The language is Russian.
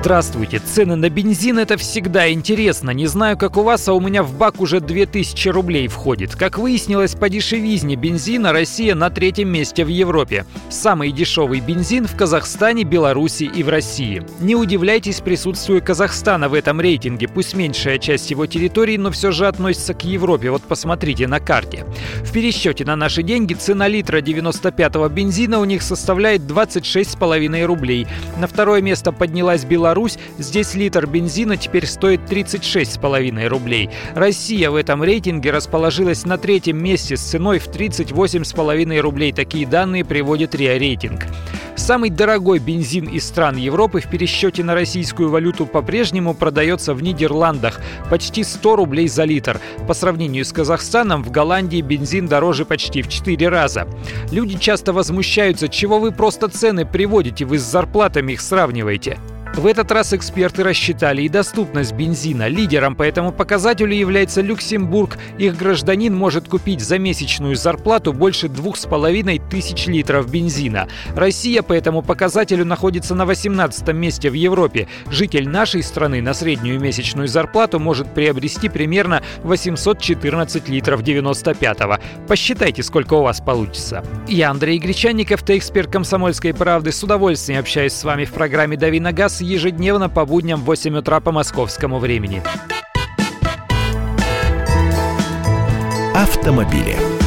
Здравствуйте. Цены на бензин это всегда интересно. Не знаю, как у вас, а у меня в бак уже 2000 рублей входит. Как выяснилось, по дешевизне бензина Россия на третьем месте в Европе. Самый дешевый бензин в Казахстане, Беларуси и в России. Не удивляйтесь присутствию Казахстана в этом рейтинге. Пусть меньшая часть его территории, но все же относится к Европе. Вот посмотрите на карте. В пересчете на наши деньги цена литра 95-го бензина у них составляет 26,5 рублей. На второе место поднялась Беларусь Беларусь, здесь литр бензина теперь стоит 36,5 рублей. Россия в этом рейтинге расположилась на третьем месте с ценой в 38,5 рублей. Такие данные приводит РИА Рейтинг. Самый дорогой бензин из стран Европы в пересчете на российскую валюту по-прежнему продается в Нидерландах – почти 100 рублей за литр. По сравнению с Казахстаном, в Голландии бензин дороже почти в 4 раза. Люди часто возмущаются, чего вы просто цены приводите, вы с зарплатами их сравниваете. В этот раз эксперты рассчитали и доступность бензина. Лидером по этому показателю является Люксембург. Их гражданин может купить за месячную зарплату больше двух с половиной тысяч литров бензина. Россия по этому показателю находится на 18 месте в Европе. Житель нашей страны на среднюю месячную зарплату может приобрести примерно 814 литров 95-го. Посчитайте, сколько у вас получится. Я Андрей Гречанников, ты эксперт комсомольской правды. С удовольствием общаюсь с вами в программе «Дави на газ» ежедневно по будням в 8 утра по московскому времени. Автомобили.